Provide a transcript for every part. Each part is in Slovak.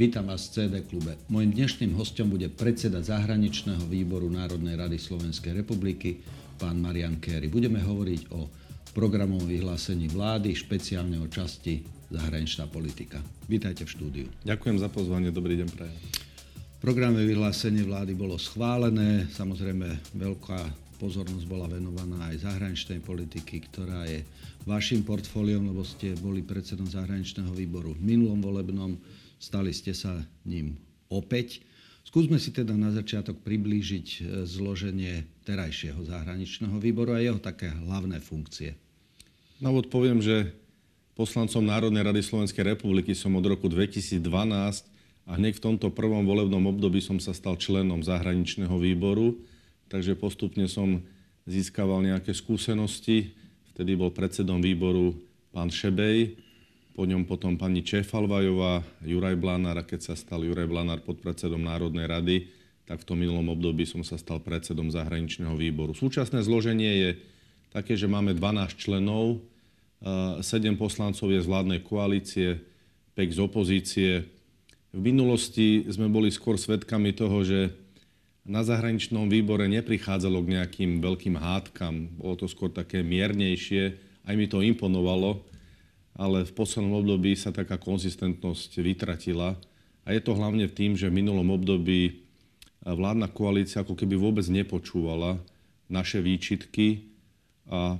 Vítam vás v CD klube. Mojím dnešným hostom bude predseda zahraničného výboru Národnej rady Slovenskej republiky, pán Marian Kéry. Budeme hovoriť o programovom vyhlásení vlády, špeciálne o časti zahraničná politika. Vítajte v štúdiu. Ďakujem za pozvanie, dobrý deň prajem. Programové vyhlásenie vlády bolo schválené, samozrejme veľká pozornosť bola venovaná aj zahraničnej politiky, ktorá je vašim portfóliom, lebo ste boli predsedom zahraničného výboru v minulom volebnom, stali ste sa ním opäť. Skúsme si teda na začiatok priblížiť e, zloženie terajšieho zahraničného výboru a jeho také hlavné funkcie. Na úvod poviem, že poslancom Národnej rady Slovenskej republiky som od roku 2012 a hneď v tomto prvom volebnom období som sa stal členom zahraničného výboru takže postupne som získaval nejaké skúsenosti. Vtedy bol predsedom výboru pán Šebej, po ňom potom pani Čefalvajová, Juraj Blanár a keď sa stal Juraj Blanár podpredsedom Národnej rady, tak v tom minulom období som sa stal predsedom zahraničného výboru. Súčasné zloženie je také, že máme 12 členov, 7 poslancov je z vládnej koalície, 5 z opozície. V minulosti sme boli skôr svedkami toho, že na zahraničnom výbore neprichádzalo k nejakým veľkým hádkam. Bolo to skôr také miernejšie. Aj mi to imponovalo, ale v poslednom období sa taká konzistentnosť vytratila. A je to hlavne tým, že v minulom období vládna koalícia ako keby vôbec nepočúvala naše výčitky a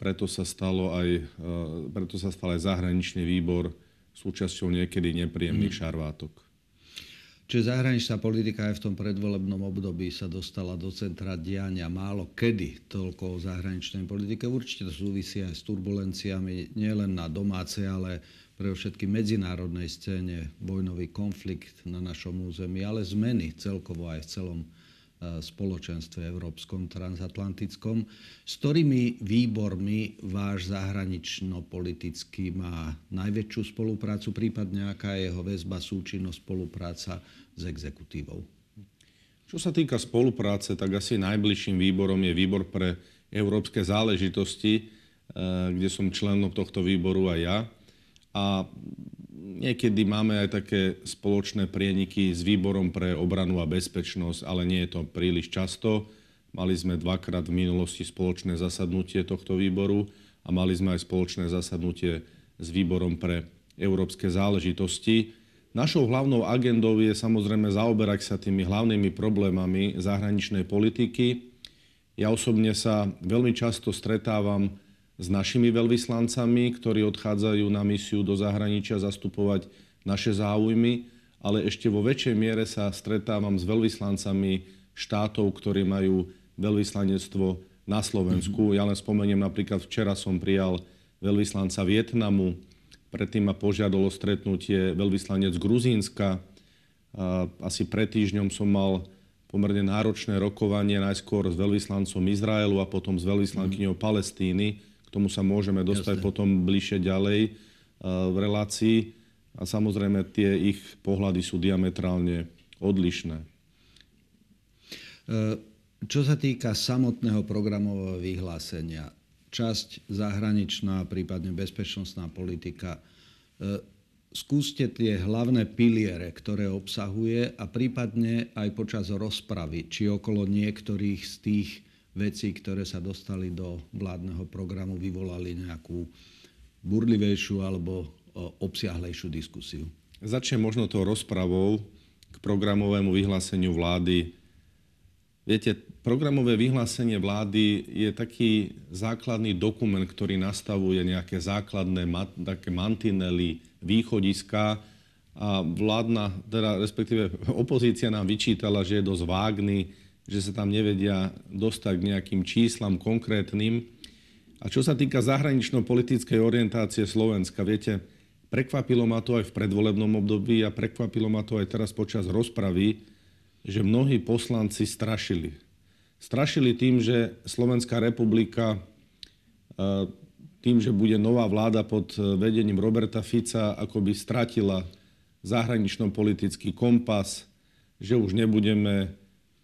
preto sa, stalo aj, preto sa stal aj zahraničný výbor súčasťou niekedy nepríjemných mm. šarvátok. Čiže zahraničná politika aj v tom predvolebnom období sa dostala do centra diania málo kedy toľko o zahraničnej politike. Určite to súvisí aj s turbulenciami nielen na domácej, ale pre všetky medzinárodnej scéne, vojnový konflikt na našom území, ale zmeny celkovo aj v celom spoločenstve európskom, transatlantickom. S ktorými výbormi váš zahranično-politický má najväčšiu spoluprácu, prípadne aká je jeho väzba, súčinnosť, spolupráca s exekutívou? Čo sa týka spolupráce, tak asi najbližším výborom je výbor pre európske záležitosti, eh, kde som členom tohto výboru aj ja. A Niekedy máme aj také spoločné prieniky s výborom pre obranu a bezpečnosť, ale nie je to príliš často. Mali sme dvakrát v minulosti spoločné zasadnutie tohto výboru a mali sme aj spoločné zasadnutie s výborom pre európske záležitosti. Našou hlavnou agendou je samozrejme zaoberať sa tými hlavnými problémami zahraničnej politiky. Ja osobne sa veľmi často stretávam s našimi veľvyslancami, ktorí odchádzajú na misiu do zahraničia zastupovať naše záujmy, ale ešte vo väčšej miere sa stretávam s veľvyslancami štátov, ktorí majú veľvyslanectvo na Slovensku. Ja len spomeniem, napríklad včera som prijal veľvyslanca Vietnamu, predtým ma požiadalo stretnutie veľvyslanec Gruzínska. Asi pred týždňom som mal pomerne náročné rokovanie najskôr s veľvyslancom Izraelu a potom s veľvyslankyňou Palestíny k tomu sa môžeme dostať Jasne. potom bližšie ďalej eh, v relácii. A samozrejme tie ich pohľady sú diametrálne odlišné. Eh, čo sa týka samotného programového vyhlásenia, časť zahraničná, prípadne bezpečnostná politika, eh, skúste tie hlavné piliere, ktoré obsahuje a prípadne aj počas rozpravy, či okolo niektorých z tých veci, ktoré sa dostali do vládneho programu, vyvolali nejakú burlivejšiu alebo obsiahlejšiu diskusiu. Začnem možno tou rozpravou k programovému vyhláseniu vlády. Viete, programové vyhlásenie vlády je taký základný dokument, ktorý nastavuje nejaké základné také mantinely, východiska a vládna, teda respektíve opozícia nám vyčítala, že je dosť vágný, že sa tam nevedia dostať k nejakým číslam konkrétnym. A čo sa týka zahranično-politickej orientácie Slovenska, viete, prekvapilo ma to aj v predvolebnom období a prekvapilo ma to aj teraz počas rozpravy, že mnohí poslanci strašili. Strašili tým, že Slovenská republika e, tým, že bude nová vláda pod vedením Roberta Fica, akoby stratila zahranično-politický kompas, že už nebudeme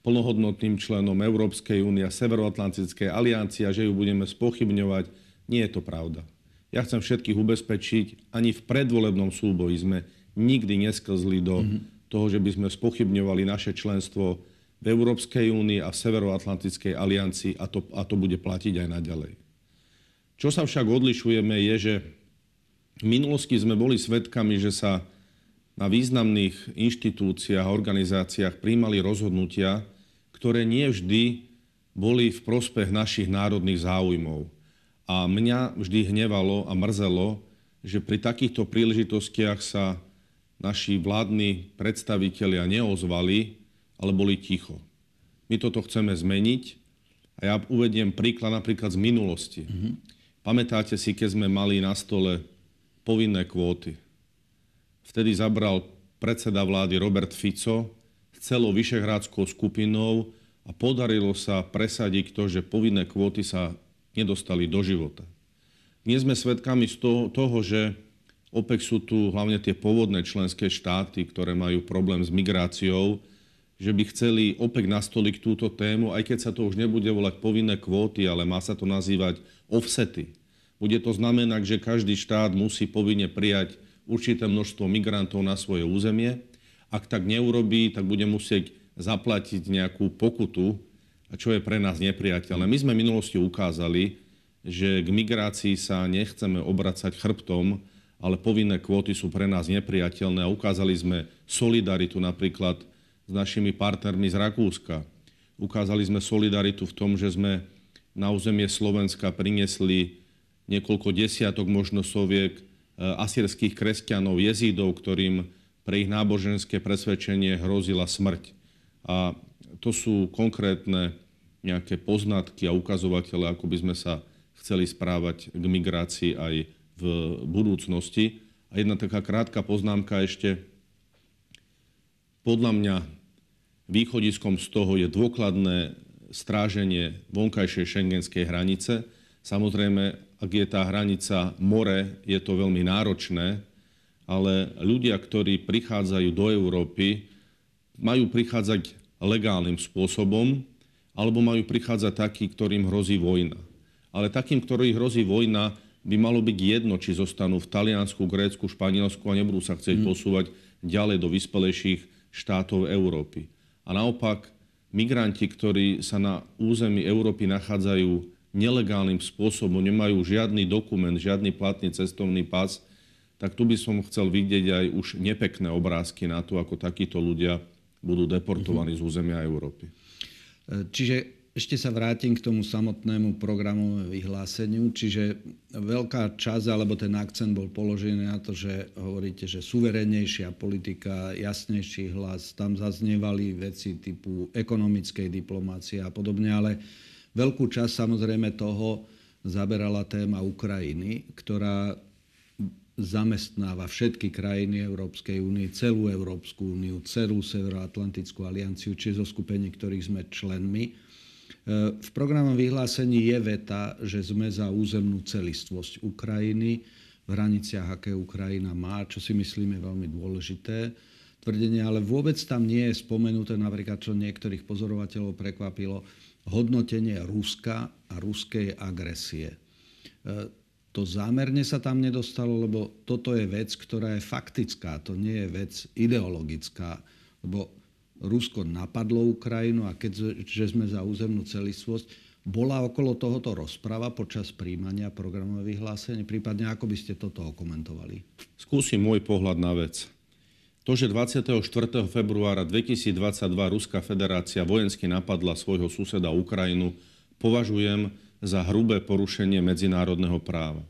plnohodnotným členom Európskej únie a Severoatlantickej aliancie a že ju budeme spochybňovať. Nie je to pravda. Ja chcem všetkých ubezpečiť, ani v predvolebnom súboji sme nikdy nesklzli do mm-hmm. toho, že by sme spochybňovali naše členstvo v Európskej únii a v Severoatlantickej aliancii a to, a to bude platiť aj naďalej. Čo sa však odlišujeme je, že v minulosti sme boli svedkami, že sa na významných inštitúciách a organizáciách príjmali rozhodnutia, ktoré nie vždy boli v prospech našich národných záujmov. A mňa vždy hnevalo a mrzelo, že pri takýchto príležitostiach sa naši vládni predstavitelia neozvali, ale boli ticho. My toto chceme zmeniť a ja uvediem príklad napríklad z minulosti. Mm-hmm. Pamätáte si, keď sme mali na stole povinné kvóty. Vtedy zabral predseda vlády Robert Fico celou vyšehrádskou skupinou a podarilo sa presadiť to, že povinné kvóty sa nedostali do života. Dnes sme svedkami z toho, toho, že opäť sú tu hlavne tie pôvodné členské štáty, ktoré majú problém s migráciou, že by chceli opäť nastoliť túto tému, aj keď sa to už nebude volať povinné kvóty, ale má sa to nazývať offsety. Bude to znamenať, že každý štát musí povinne prijať určité množstvo migrantov na svoje územie. Ak tak neurobí, tak bude musieť zaplatiť nejakú pokutu, čo je pre nás nepriateľné. My sme v minulosti ukázali, že k migrácii sa nechceme obracať chrbtom, ale povinné kvóty sú pre nás nepriateľné a ukázali sme solidaritu napríklad s našimi partnermi z Rakúska. Ukázali sme solidaritu v tom, že sme na územie Slovenska priniesli niekoľko desiatok, možno soviek, eh, asierských kresťanov, jezídov, ktorým pre ich náboženské presvedčenie hrozila smrť. A to sú konkrétne nejaké poznatky a ukazovatele, ako by sme sa chceli správať k migrácii aj v budúcnosti. A jedna taká krátka poznámka ešte. Podľa mňa východiskom z toho je dôkladné stráženie vonkajšej šengenskej hranice. Samozrejme, ak je tá hranica more, je to veľmi náročné, ale ľudia, ktorí prichádzajú do Európy, majú prichádzať legálnym spôsobom, alebo majú prichádzať takí, ktorým hrozí vojna. Ale takým, ktorým hrozí vojna, by malo byť jedno, či zostanú v Taliansku, Grécku, Španielsku a nebudú sa chcieť mm. posúvať ďalej do vyspelejších štátov Európy. A naopak, migranti, ktorí sa na území Európy nachádzajú nelegálnym spôsobom, nemajú žiadny dokument, žiadny platný cestovný pas, tak tu by som chcel vidieť aj už nepekné obrázky na to, ako takíto ľudia budú deportovaní z územia Európy. Čiže ešte sa vrátim k tomu samotnému programovému vyhláseniu. Čiže veľká časť, alebo ten akcent bol položený na to, že hovoríte, že suverénnejšia politika, jasnejší hlas, tam zaznievali veci typu ekonomickej diplomácie a podobne, ale veľkú časť samozrejme toho zaberala téma Ukrajiny, ktorá zamestnáva všetky krajiny Európskej únie, celú Európsku úniu, celú Severoatlantickú alianciu, či zo skupení, ktorých sme členmi. E, v programom vyhlásení je veta, že sme za územnú celistvosť Ukrajiny v hraniciach, aké Ukrajina má, čo si myslíme veľmi dôležité tvrdenie, ale vôbec tam nie je spomenuté, napríklad čo niektorých pozorovateľov prekvapilo, hodnotenie Ruska a ruskej agresie e, to zámerne sa tam nedostalo, lebo toto je vec, ktorá je faktická, to nie je vec ideologická. Lebo Rusko napadlo Ukrajinu a keďže sme za územnú celistvosť, bola okolo tohoto rozprava počas príjmania programových vyhlásení? Prípadne ako by ste toto okomentovali? Skúsim môj pohľad na vec. To, že 24. februára 2022 Ruská federácia vojensky napadla svojho suseda Ukrajinu, považujem za hrubé porušenie medzinárodného práva.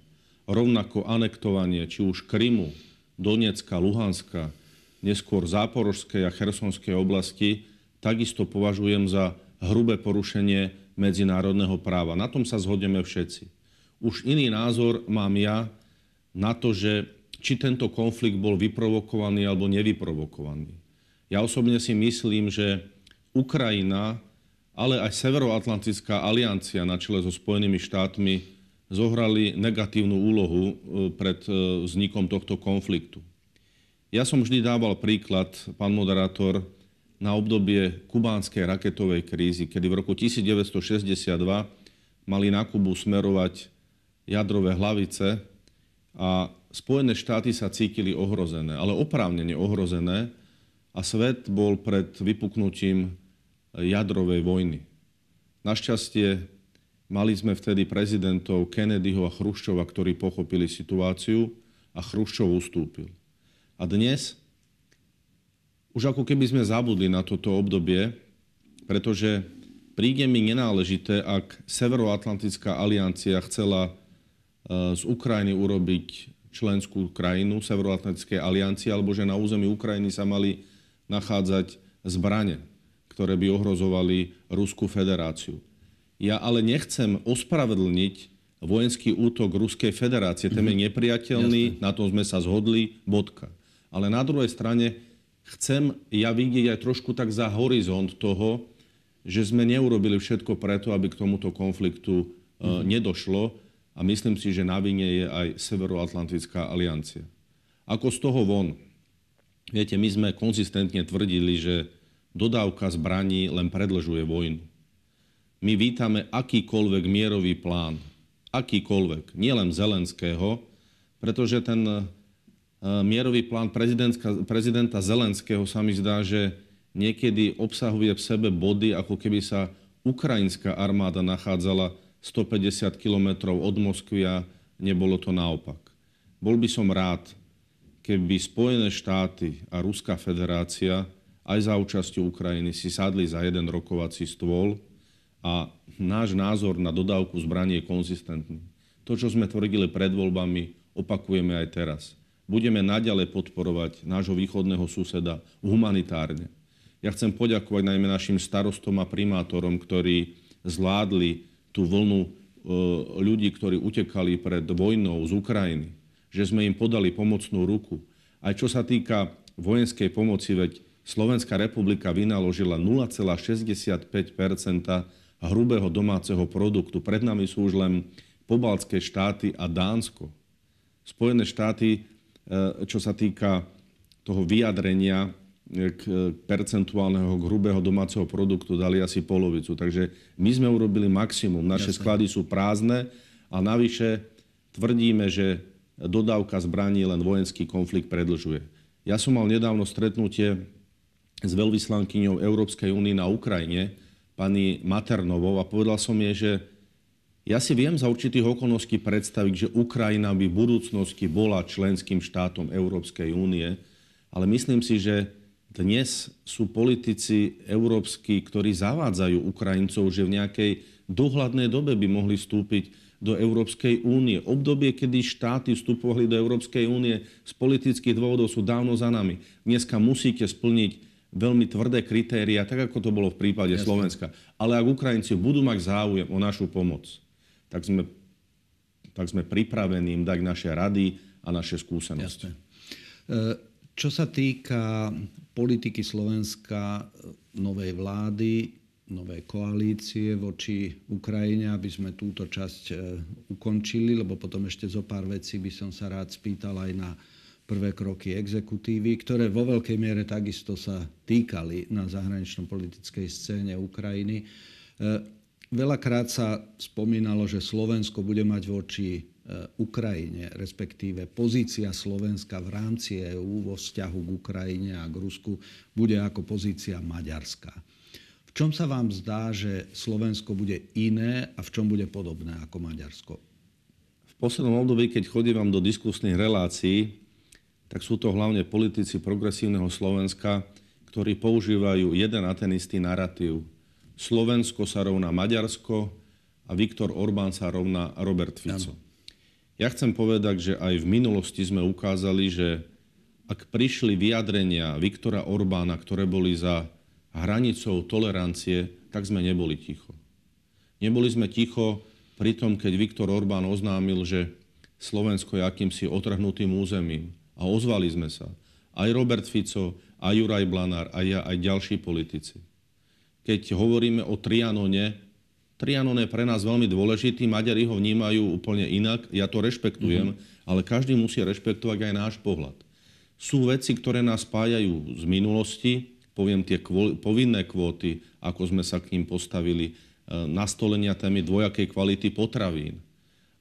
Rovnako anektovanie či už Krymu, Donecka, Luhanska, neskôr Záporožskej a Chersonskej oblasti takisto považujem za hrubé porušenie medzinárodného práva. Na tom sa zhodneme všetci. Už iný názor mám ja na to, že či tento konflikt bol vyprovokovaný alebo nevyprovokovaný. Ja osobne si myslím, že Ukrajina ale aj Severoatlantická aliancia na čele so Spojenými štátmi zohrali negatívnu úlohu e, pred e, vznikom tohto konfliktu. Ja som vždy dával príklad, pán moderátor, na obdobie kubánskej raketovej krízy, kedy v roku 1962 mali na Kubu smerovať jadrové hlavice a Spojené štáty sa cítili ohrozené, ale oprávnene ohrozené a svet bol pred vypuknutím jadrovej vojny. Našťastie mali sme vtedy prezidentov Kennedyho a Chruščova, ktorí pochopili situáciu a Chruščov ustúpil. A dnes už ako keby sme zabudli na toto obdobie, pretože príde mi nenáležité, ak Severoatlantická aliancia chcela e, z Ukrajiny urobiť členskú krajinu Severoatlantickej aliancie, alebo že na území Ukrajiny sa mali nachádzať zbrane, ktoré by ohrozovali Ruskú federáciu. Ja ale nechcem ospravedlniť vojenský útok Ruskej federácie. Ten je mhm. nepriateľný, Jasne. na tom sme sa zhodli, bodka. Ale na druhej strane chcem ja vidieť aj trošku tak za horizont toho, že sme neurobili všetko preto, aby k tomuto konfliktu mm-hmm. nedošlo a myslím si, že na vine je aj Severoatlantická aliancia. Ako z toho von? Viete, my sme konzistentne tvrdili, že dodávka zbraní len predlžuje vojnu. My vítame akýkoľvek mierový plán, akýkoľvek, nielen Zelenského, pretože ten e, mierový plán prezidenta Zelenského sa mi zdá, že niekedy obsahuje v sebe body, ako keby sa ukrajinská armáda nachádzala 150 kilometrov od Moskvy a nebolo to naopak. Bol by som rád, keby Spojené štáty a Ruská federácia aj za účasťou Ukrajiny si sadli za jeden rokovací stôl a náš názor na dodávku zbraní je konzistentný. To, čo sme tvrdili pred voľbami, opakujeme aj teraz. Budeme naďalej podporovať nášho východného suseda humanitárne. Ja chcem poďakovať najmä našim starostom a primátorom, ktorí zvládli tú vlnu e, ľudí, ktorí utekali pred vojnou z Ukrajiny, že sme im podali pomocnú ruku. Aj čo sa týka vojenskej pomoci, veď Slovenská republika vynaložila 0,65% hrubého domáceho produktu. Pred nami sú už len pobaltské štáty a Dánsko. Spojené štáty, e, čo sa týka toho vyjadrenia, k percentuálneho hrubého domáceho produktu dali asi polovicu. Takže my sme urobili maximum. Naše Jasne. sklady sú prázdne a navyše tvrdíme, že dodávka zbraní len vojenský konflikt predlžuje. Ja som mal nedávno stretnutie s veľvyslankyňou Európskej únie na Ukrajine, pani Maternovou, a povedal som jej, že ja si viem za určitých okolností predstaviť, že Ukrajina by v budúcnosti bola členským štátom Európskej únie, ale myslím si, že dnes sú politici európsky, ktorí zavádzajú Ukrajincov, že v nejakej dohľadnej dobe by mohli vstúpiť do Európskej únie. Obdobie, kedy štáty vstupovali do Európskej únie z politických dôvodov sú dávno za nami. Dneska musíte splniť veľmi tvrdé kritéria, tak ako to bolo v prípade Jasne. Slovenska. Ale ak Ukrajinci budú mať záujem o našu pomoc, tak sme, tak sme pripravení im dať naše rady a naše skúsenosti. Jasne. E- čo sa týka politiky Slovenska, novej vlády, novej koalície voči Ukrajine, aby sme túto časť e, ukončili, lebo potom ešte zo pár vecí by som sa rád spýtal aj na prvé kroky exekutívy, ktoré vo veľkej miere takisto sa týkali na zahraničnom politickej scéne Ukrajiny. E, veľakrát sa spomínalo, že Slovensko bude mať voči Eh, Ukrajine, respektíve pozícia Slovenska v rámci EÚ vo vzťahu k Ukrajine a k Rusku bude ako pozícia Maďarska. V čom sa vám zdá, že Slovensko bude iné a v čom bude podobné ako Maďarsko? V poslednom období, keď chodím do diskusných relácií, tak sú to hlavne politici progresívneho Slovenska, ktorí používajú jeden a ten istý narratív. Slovensko sa rovná Maďarsko a Viktor Orbán sa rovná Robert Fico. Ja chcem povedať, že aj v minulosti sme ukázali, že ak prišli vyjadrenia Viktora Orbána, ktoré boli za hranicou tolerancie, tak sme neboli ticho. Neboli sme ticho pri tom, keď Viktor Orbán oznámil, že Slovensko je akýmsi otrhnutým územím. A ozvali sme sa. Aj Robert Fico, aj Juraj Blanár, aj ja, aj ďalší politici. Keď hovoríme o Trianone, Trianon je pre nás veľmi dôležitý, Maďari ho vnímajú úplne inak, ja to rešpektujem, mm-hmm. ale každý musí rešpektovať aj náš pohľad. Sú veci, ktoré nás spájajú z minulosti, poviem tie kvô, povinné kvóty, ako sme sa k ním postavili, e, nastolenia témy dvojakej kvality potravín.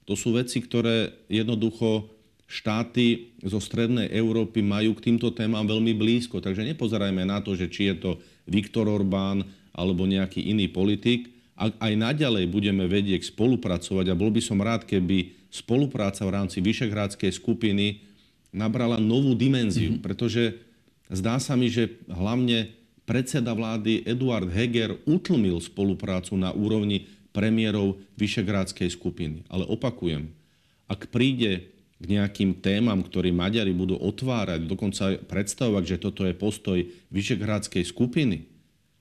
To sú veci, ktoré jednoducho štáty zo strednej Európy majú k týmto témam veľmi blízko. Takže nepozerajme na to, že či je to Viktor Orbán alebo nejaký iný politik. Ak aj naďalej budeme vedieť spolupracovať, a bol by som rád, keby spolupráca v rámci Vyšehrádskej skupiny nabrala novú dimenziu, mm-hmm. pretože zdá sa mi, že hlavne predseda vlády Eduard Heger utlmil spoluprácu na úrovni premiérov Vyšegrádskej skupiny. Ale opakujem, ak príde k nejakým témam, ktoré Maďari budú otvárať, dokonca predstavovať, že toto je postoj Vyšegrádskej skupiny.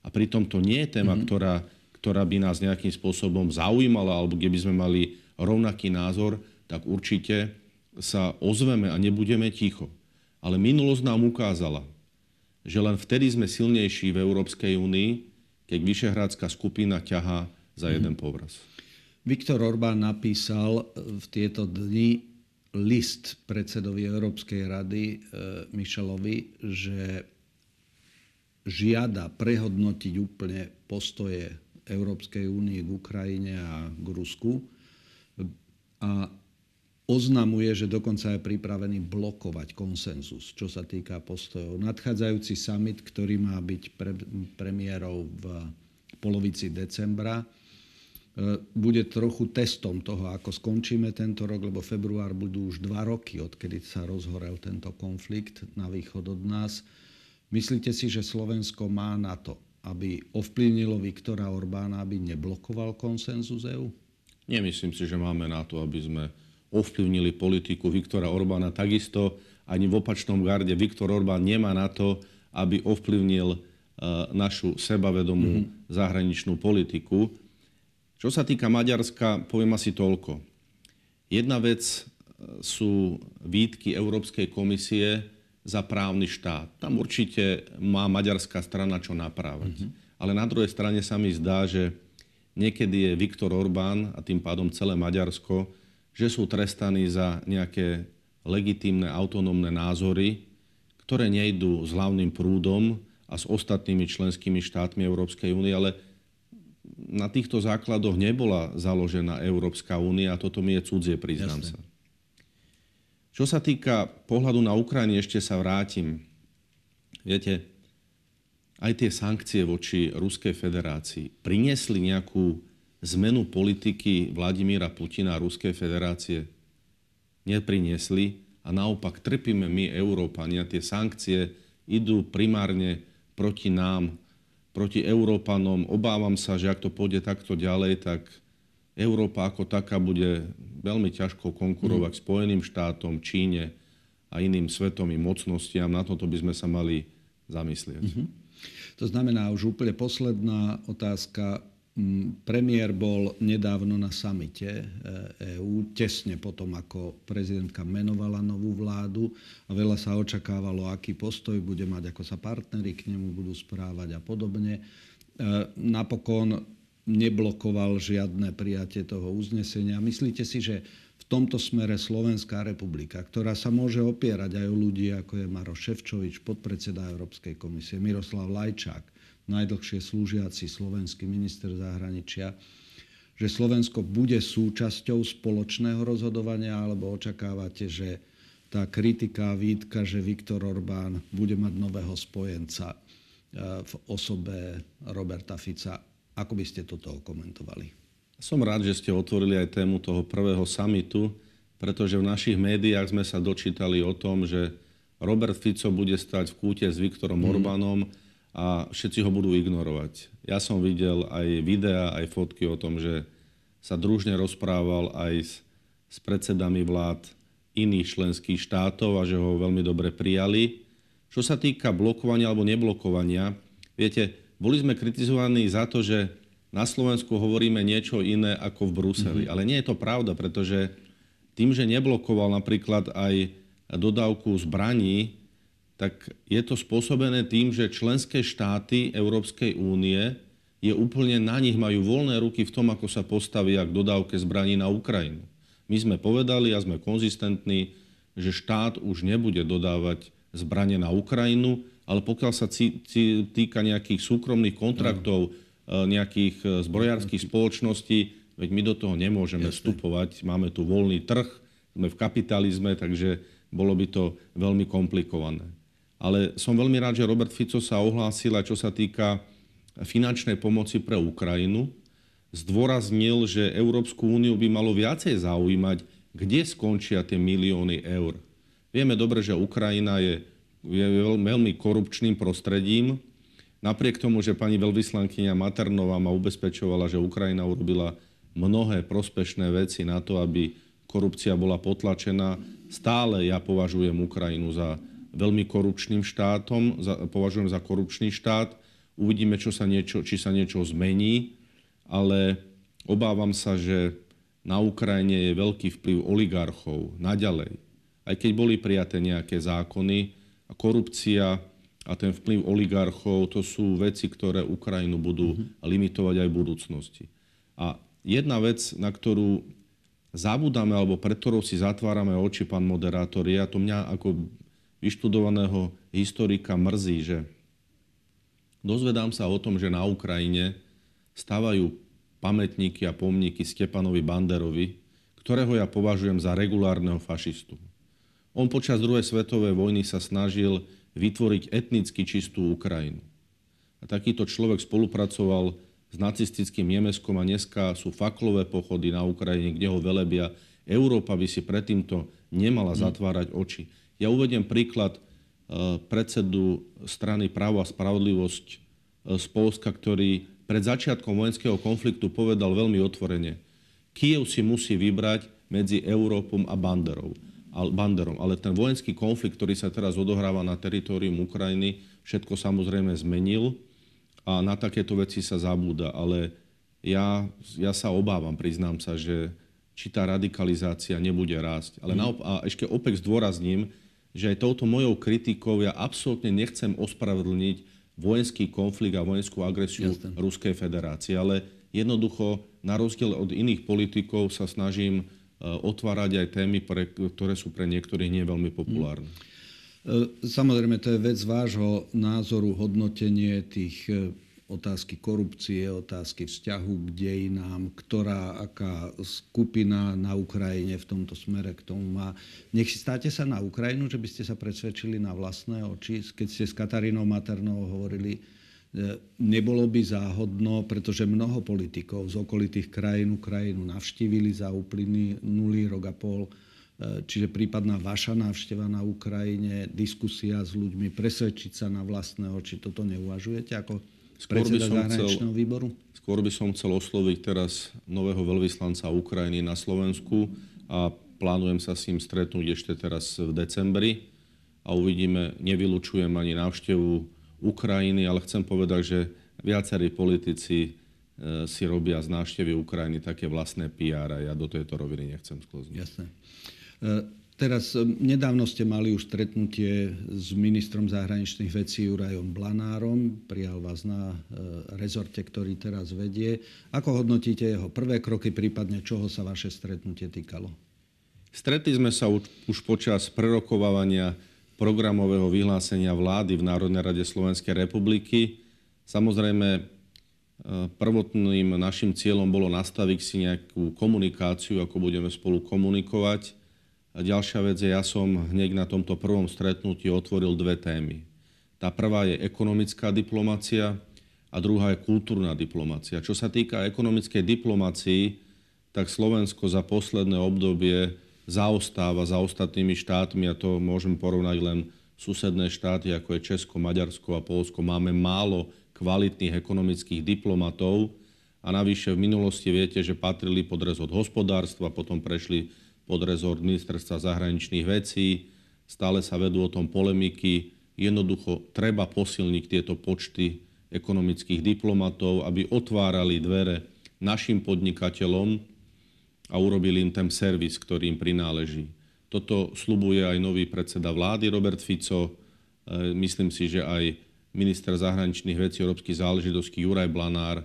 A pritom to nie je téma, mm-hmm. ktorá, ktorá by nás nejakým spôsobom zaujímala, alebo kde by sme mali rovnaký názor, tak určite sa ozveme a nebudeme ticho. Ale minulosť nám ukázala, že len vtedy sme silnejší v Európskej únii, keď Vyšehradská skupina ťahá za mhm. jeden povraz. Viktor Orbán napísal v tieto dni list predsedovi Európskej rady e, Michelovi, že žiada prehodnotiť úplne postoje Európskej únie k Ukrajine a k Rusku a oznamuje, že dokonca je pripravený blokovať konsenzus, čo sa týka postojov. Nadchádzajúci summit, ktorý má byť pre, premiérov v polovici decembra, bude trochu testom toho, ako skončíme tento rok, lebo február budú už dva roky, odkedy sa rozhorel tento konflikt na východ od nás. Myslíte si, že Slovensko má na to, aby ovplyvnilo Viktora Orbána, aby neblokoval konsenzus EÚ? Nemyslím si, že máme na to, aby sme ovplyvnili politiku Viktora Orbána. Takisto ani v opačnom garde Viktor Orbán nemá na to, aby ovplyvnil e, našu sebavedomú mm-hmm. zahraničnú politiku. Čo sa týka Maďarska, poviem asi toľko. Jedna vec e, sú výtky Európskej komisie za právny štát. Tam určite má maďarská strana čo naprávať. Mm-hmm. Ale na druhej strane sa mi zdá, že niekedy je Viktor Orbán a tým pádom celé Maďarsko, že sú trestaní za nejaké legitímne autonómne názory, ktoré nejdú s hlavným prúdom a s ostatnými členskými štátmi Európskej únie, ale na týchto základoch nebola založená Európska únia a toto mi je cudzie, priznám Jasne. sa. Čo sa týka pohľadu na Ukrajinu, ešte sa vrátim. Viete, aj tie sankcie voči Ruskej federácii priniesli nejakú zmenu politiky Vladimíra Putina a Ruskej federácie? Nepriniesli a naopak trpíme my, Európania. Tie sankcie idú primárne proti nám, proti Európanom. Obávam sa, že ak to pôjde takto ďalej, tak Európa ako taká bude veľmi ťažko konkurovať mm. Spojeným štátom, Číne a iným svetovým mocnostiam. Na toto by sme sa mali zamyslieť. Mm-hmm. To znamená, už úplne posledná otázka. Mm, premiér bol nedávno na samite EÚ, e tesne potom, ako prezidentka menovala novú vládu a veľa sa očakávalo, aký postoj bude mať, ako sa partnery k nemu budú správať a podobne. E, napokon neblokoval žiadne prijatie toho uznesenia. Myslíte si, že v tomto smere Slovenská republika, ktorá sa môže opierať aj o ľudí, ako je Maro Ševčovič, podpredseda Európskej komisie, Miroslav Lajčák, najdlhšie slúžiaci slovenský minister zahraničia, že Slovensko bude súčasťou spoločného rozhodovania, alebo očakávate, že tá kritika, výtka, že Viktor Orbán bude mať nového spojenca e, v osobe Roberta Fica. Ako by ste toto komentovali? Som rád, že ste otvorili aj tému toho prvého samitu, pretože v našich médiách sme sa dočítali o tom, že Robert Fico bude stať v kúte s Viktorom mm. Orbánom a všetci ho budú ignorovať. Ja som videl aj videá, aj fotky o tom, že sa družne rozprával aj s, s predsedami vlád iných členských štátov a že ho veľmi dobre prijali. Čo sa týka blokovania alebo neblokovania, viete, boli sme kritizovaní za to, že na Slovensku hovoríme niečo iné ako v Bruseli. Mm-hmm. Ale nie je to pravda, pretože tým, že neblokoval napríklad aj dodávku zbraní, tak je to spôsobené tým, že členské štáty Európskej únie je úplne na nich, majú voľné ruky v tom, ako sa postavia k dodávke zbraní na Ukrajinu. My sme povedali a sme konzistentní, že štát už nebude dodávať zbranie na Ukrajinu, ale pokiaľ sa týka nejakých súkromných kontraktov, mm. nejakých e, zbrojárských spoločností, veď my do toho nemôžeme Jasne. vstupovať. Máme tu voľný trh, sme v kapitalizme, takže bolo by to veľmi komplikované. Ale som veľmi rád, že Robert Fico sa ohlásil aj čo sa týka finančnej pomoci pre Ukrajinu. Zdôraznil, že Európsku úniu by malo viacej zaujímať, kde skončia tie milióny eur. Vieme dobre, že Ukrajina je, je veľmi korupčným prostredím. Napriek tomu, že pani veľvyslankyňa Maternová ma ubezpečovala, že Ukrajina urobila mnohé prospešné veci na to, aby korupcia bola potlačená, stále ja považujem Ukrajinu za veľmi korupčným štátom, za, považujem za korupčný štát. Uvidíme, čo sa niečo, či sa niečo zmení, ale obávam sa, že na Ukrajine je veľký vplyv oligarchov naďalej. Aj keď boli prijaté nejaké zákony, a korupcia a ten vplyv oligarchov, to sú veci, ktoré Ukrajinu budú mm-hmm. limitovať aj v budúcnosti. A jedna vec, na ktorú zabudáme alebo pred ktorou si zatvárame oči, pán moderátor, je, a to mňa ako vyštudovaného historika mrzí, že dozvedám sa o tom, že na Ukrajine stávajú pamätníky a pomníky Stepanovi Banderovi, ktorého ja považujem za regulárneho fašistu. On počas druhej svetovej vojny sa snažil vytvoriť etnicky čistú Ukrajinu. A takýto človek spolupracoval s nacistickým Nemeckom a dneska sú faklové pochody na Ukrajine, kde ho velebia. Európa by si predtýmto nemala zatvárať oči. Ja uvediem príklad e, predsedu strany Právo a spravodlivosť e, z Polska, ktorý pred začiatkom vojenského konfliktu povedal veľmi otvorene. Kiev si musí vybrať medzi Európom a Banderou. Banderom. Ale ten vojenský konflikt, ktorý sa teraz odohráva na teritórium Ukrajiny, všetko samozrejme zmenil a na takéto veci sa zabúda. Ale ja, ja sa obávam, priznám sa, že či tá radikalizácia nebude rásť. Ale mm. naop- a ešte opäť zdôrazním, že aj touto mojou kritikou ja absolútne nechcem ospravedlniť vojenský konflikt a vojenskú agresiu Jasne. Ruskej federácie, ale jednoducho na rozdiel od iných politikov sa snažím e, otvárať aj témy, pre, ktoré sú pre niektorých nie veľmi populárne. Mm. Samozrejme, to je vec vášho názoru, hodnotenie tých e, otázky korupcie, otázky vzťahu k dejinám, ktorá aká skupina na Ukrajine v tomto smere k tomu má. Nech si státe sa na Ukrajinu, že by ste sa presvedčili na vlastné oči. Keď ste s Katarínou Maternou hovorili, e, nebolo by záhodno, pretože mnoho politikov z okolitých krajín Ukrajinu navštívili za uplynulý rok a pol, e, čiže prípadná vaša návšteva na Ukrajine, diskusia s ľuďmi, presvedčiť sa na vlastné oči, toto neuvažujete ako Skôr by, som chcel, výboru? skôr by som chcel osloviť teraz nového veľvyslanca Ukrajiny na Slovensku a plánujem sa s ním stretnúť ešte teraz v decembri a uvidíme, nevylučujem ani návštevu Ukrajiny, ale chcem povedať, že viacerí politici e, si robia z návštevy Ukrajiny také vlastné PR a ja do tejto roviny nechcem sklzniť. Jasné. E, Teraz um, nedávno ste mali už stretnutie s ministrom zahraničných vecí Jurajom Blanárom. Prijal vás na uh, rezorte, ktorý teraz vedie. Ako hodnotíte jeho prvé kroky, prípadne čoho sa vaše stretnutie týkalo? Stretli sme sa už počas prerokovávania programového vyhlásenia vlády v Národnej rade Slovenskej republiky. Samozrejme, uh, prvotným našim cieľom bolo nastaviť si nejakú komunikáciu, ako budeme spolu komunikovať a ďalšia vec je, ja som hneď na tomto prvom stretnutí otvoril dve témy. Tá prvá je ekonomická diplomácia a druhá je kultúrna diplomácia. Čo sa týka ekonomickej diplomácii, tak Slovensko za posledné obdobie zaostáva za ostatnými štátmi a to môžem porovnať len susedné štáty, ako je Česko, Maďarsko a Polsko. Máme málo kvalitných ekonomických diplomatov a navyše v minulosti viete, že patrili pod rezort hospodárstva, potom prešli pod rezort ministerstva zahraničných vecí. Stále sa vedú o tom polemiky. Jednoducho treba posilniť tieto počty ekonomických diplomatov, aby otvárali dvere našim podnikateľom a urobili im ten servis, ktorý im prináleží. Toto slubuje aj nový predseda vlády Robert Fico. E, myslím si, že aj minister zahraničných vecí európskych záležitostí Juraj Blanár e,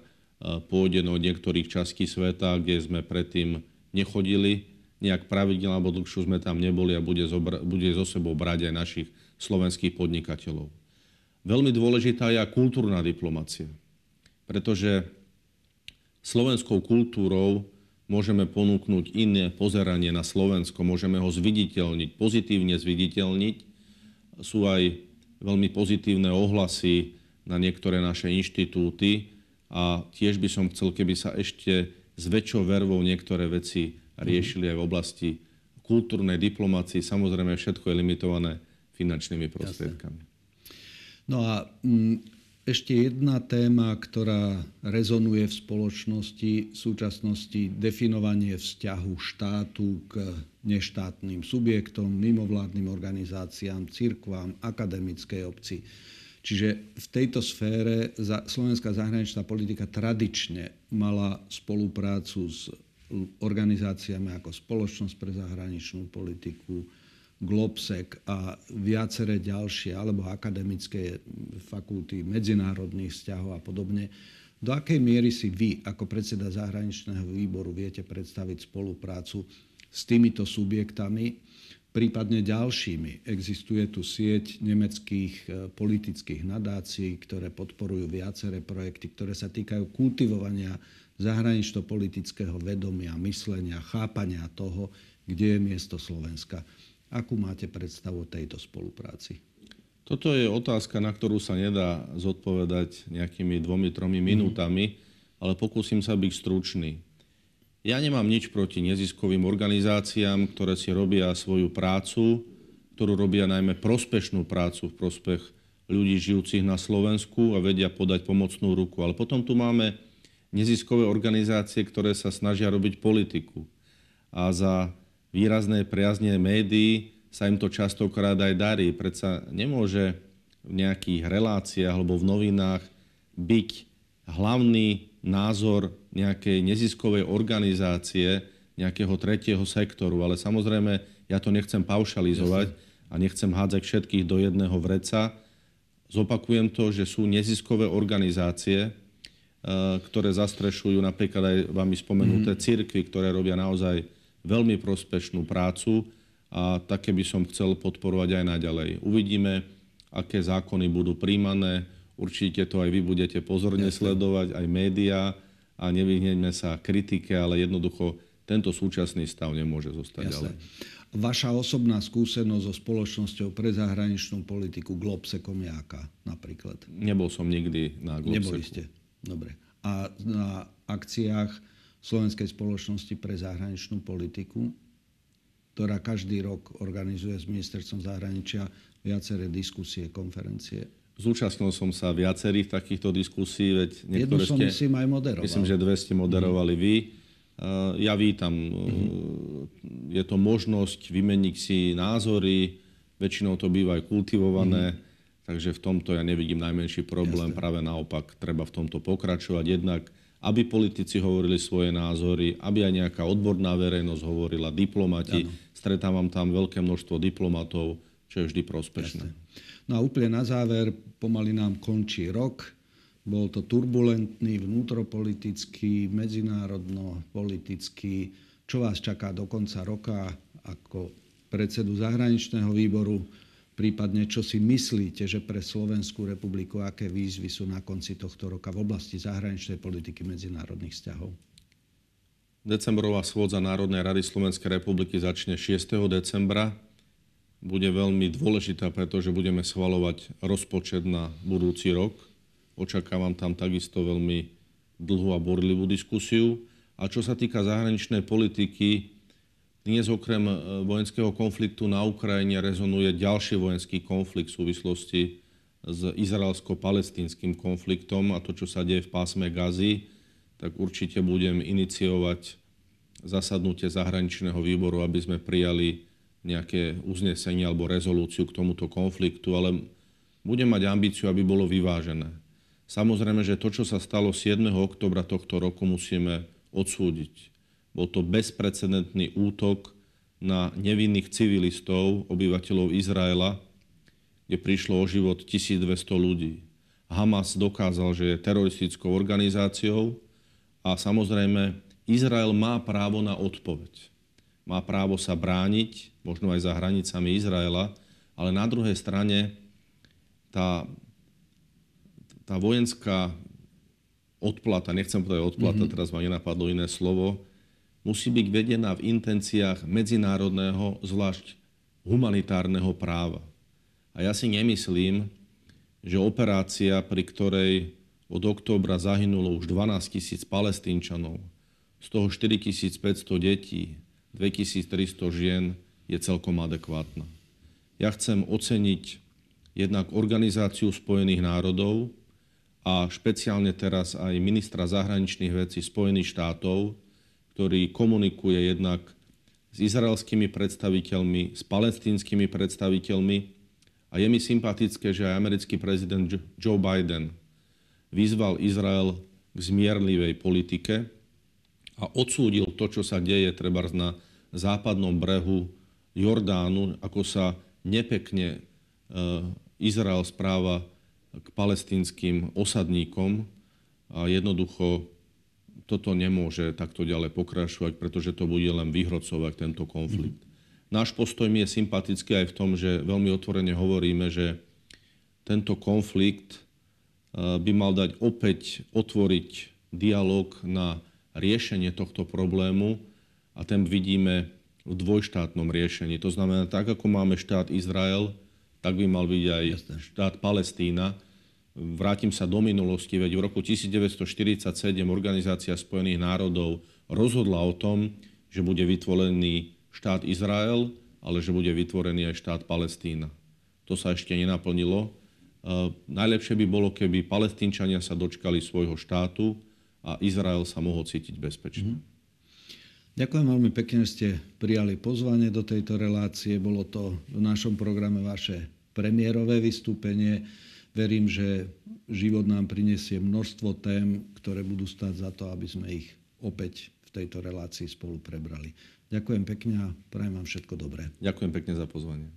pôjde do niektorých častí sveta, kde sme predtým nechodili nejak pravidelne alebo dlhšiu sme tam neboli a bude, zobra- bude zo sebou brať aj našich slovenských podnikateľov. Veľmi dôležitá je kultúrna diplomacia, pretože slovenskou kultúrou môžeme ponúknuť iné pozeranie na Slovensko, môžeme ho zviditeľniť, pozitívne zviditeľniť. Sú aj veľmi pozitívne ohlasy na niektoré naše inštitúty a tiež by som chcel, keby sa ešte s väčšou vervou niektoré veci riešili aj v oblasti kultúrnej diplomácii. Samozrejme, všetko je limitované finančnými prostriedkami. No a mm, ešte jedna téma, ktorá rezonuje v spoločnosti v súčasnosti, definovanie vzťahu štátu k neštátnym subjektom, mimovládnym organizáciám, cirkvám, akademickej obci. Čiže v tejto sfére slovenská zahraničná politika tradične mala spoluprácu s organizáciami ako Spoločnosť pre zahraničnú politiku, Globsec a viaceré ďalšie, alebo akademické fakulty medzinárodných vzťahov a podobne. Do akej miery si vy, ako predseda zahraničného výboru, viete predstaviť spoluprácu s týmito subjektami, prípadne ďalšími? Existuje tu sieť nemeckých e, politických nadácií, ktoré podporujú viaceré projekty, ktoré sa týkajú kultivovania zahranično-politického vedomia, myslenia, chápania toho, kde je miesto Slovenska. Akú máte predstavu o tejto spolupráci? Toto je otázka, na ktorú sa nedá zodpovedať nejakými dvomi, tromi minútami, mm. ale pokúsim sa byť stručný. Ja nemám nič proti neziskovým organizáciám, ktoré si robia svoju prácu, ktorú robia najmä prospešnú prácu v prospech ľudí žijúcich na Slovensku a vedia podať pomocnú ruku. Ale potom tu máme neziskové organizácie, ktoré sa snažia robiť politiku. A za výrazné priazne médií sa im to častokrát aj darí. Predsa nemôže v nejakých reláciách alebo v novinách byť hlavný názor nejakej neziskovej organizácie, nejakého tretieho sektoru. Ale samozrejme, ja to nechcem paušalizovať a nechcem hádzať všetkých do jedného vreca. Zopakujem to, že sú neziskové organizácie, e, ktoré zastrešujú napríklad aj vami spomenuté mm-hmm. cirkvy, ktoré robia naozaj veľmi prospešnú prácu a také by som chcel podporovať aj naďalej. Uvidíme, aké zákony budú príjmané. Určite to aj vy budete pozorne Jasne. sledovať, aj médiá a nevyhneme sa kritike, ale jednoducho tento súčasný stav nemôže zostať Jasne. ďalej. Vaša osobná skúsenosť so spoločnosťou pre zahraničnú politiku Globsekom aká napríklad? Nebol som nikdy na Globseku. Neboli ste? Dobre. A na akciách Slovenskej spoločnosti pre zahraničnú politiku, ktorá každý rok organizuje s ministerstvom zahraničia viaceré diskusie, konferencie. Zúčastnil som sa viacerých takýchto diskusí, veď niektoré Jednu som ste, myslím aj moderoval. Myslím, že dve ste moderovali mm. vy. Ja vítam, mm. je to možnosť vymeniť si názory, väčšinou to býva aj kultivované, mm. takže v tomto ja nevidím najmenší problém, Jasne. práve naopak treba v tomto pokračovať. Jednak aby politici hovorili svoje názory, aby aj nejaká odborná verejnosť hovorila, diplomati. Ano. Stretávam tam veľké množstvo diplomatov, čo je vždy prospešné. Jasne. No a úplne na záver, pomaly nám končí rok. Bol to turbulentný, vnútropolitický, medzinárodno-politický. Čo vás čaká do konca roka ako predsedu zahraničného výboru? prípadne čo si myslíte, že pre Slovenskú republiku, aké výzvy sú na konci tohto roka v oblasti zahraničnej politiky medzinárodných vzťahov? Decembrová schôdza Národnej rady Slovenskej republiky začne 6. decembra. Bude veľmi dôležitá, pretože budeme schvalovať rozpočet na budúci rok. Očakávam tam takisto veľmi dlhú a borlivú diskusiu. A čo sa týka zahraničnej politiky, dnes okrem e, vojenského konfliktu na Ukrajine rezonuje ďalší vojenský konflikt v súvislosti s izraelsko-palestínskym konfliktom a to, čo sa deje v pásme Gazy, tak určite budem iniciovať zasadnutie zahraničného výboru, aby sme prijali nejaké uznesenie alebo rezolúciu k tomuto konfliktu, ale budem mať ambíciu, aby bolo vyvážené. Samozrejme, že to, čo sa stalo 7. oktobra tohto roku, musíme odsúdiť. Bol to bezprecedentný útok na nevinných civilistov, obyvateľov Izraela, kde prišlo o život 1200 ľudí. Hamas dokázal, že je teroristickou organizáciou a samozrejme Izrael má právo na odpoveď. Má právo sa brániť, možno aj za hranicami Izraela, ale na druhej strane tá, tá vojenská odplata, nechcem povedať odplata, mm-hmm. teraz ma nenapadlo iné slovo, musí byť vedená v intenciách medzinárodného, zvlášť humanitárneho práva. A ja si nemyslím, že operácia, pri ktorej od októbra zahynulo už 12 tisíc palestínčanov, z toho 4500 detí, 2300 žien, je celkom adekvátna. Ja chcem oceniť jednak Organizáciu spojených národov a špeciálne teraz aj ministra zahraničných vecí Spojených štátov, ktorý komunikuje jednak s izraelskými predstaviteľmi, s palestínskymi predstaviteľmi a je mi sympatické, že aj americký prezident Joe Biden vyzval Izrael k zmierlivej politike a odsúdil to, čo sa deje treba na západnom brehu Jordánu, ako sa nepekne e, Izrael správa k palestínskym osadníkom a jednoducho toto nemôže takto ďalej pokračovať, pretože to bude len vyhrocovať tento konflikt. Mm. Náš postoj mi je sympatický aj v tom, že veľmi otvorene hovoríme, že tento konflikt e, by mal dať opäť otvoriť dialog na riešenie tohto problému a ten vidíme v dvojštátnom riešení. To znamená, tak ako máme štát Izrael, tak by mal byť aj štát Palestína. Vrátim sa do minulosti, veď v roku 1947 Organizácia spojených národov rozhodla o tom, že bude vytvorený štát Izrael, ale že bude vytvorený aj štát Palestína. To sa ešte nenaplnilo. Najlepšie by bolo, keby palestínčania sa dočkali svojho štátu a Izrael sa mohol cítiť bezpečne. Mm-hmm. Ďakujem veľmi pekne, že ste prijali pozvanie do tejto relácie. Bolo to v našom programe vaše premiérové vystúpenie. Verím, že život nám prinesie množstvo tém, ktoré budú stať za to, aby sme ich opäť v tejto relácii spolu prebrali. Ďakujem pekne a prajem vám všetko dobré. Ďakujem pekne za pozvanie.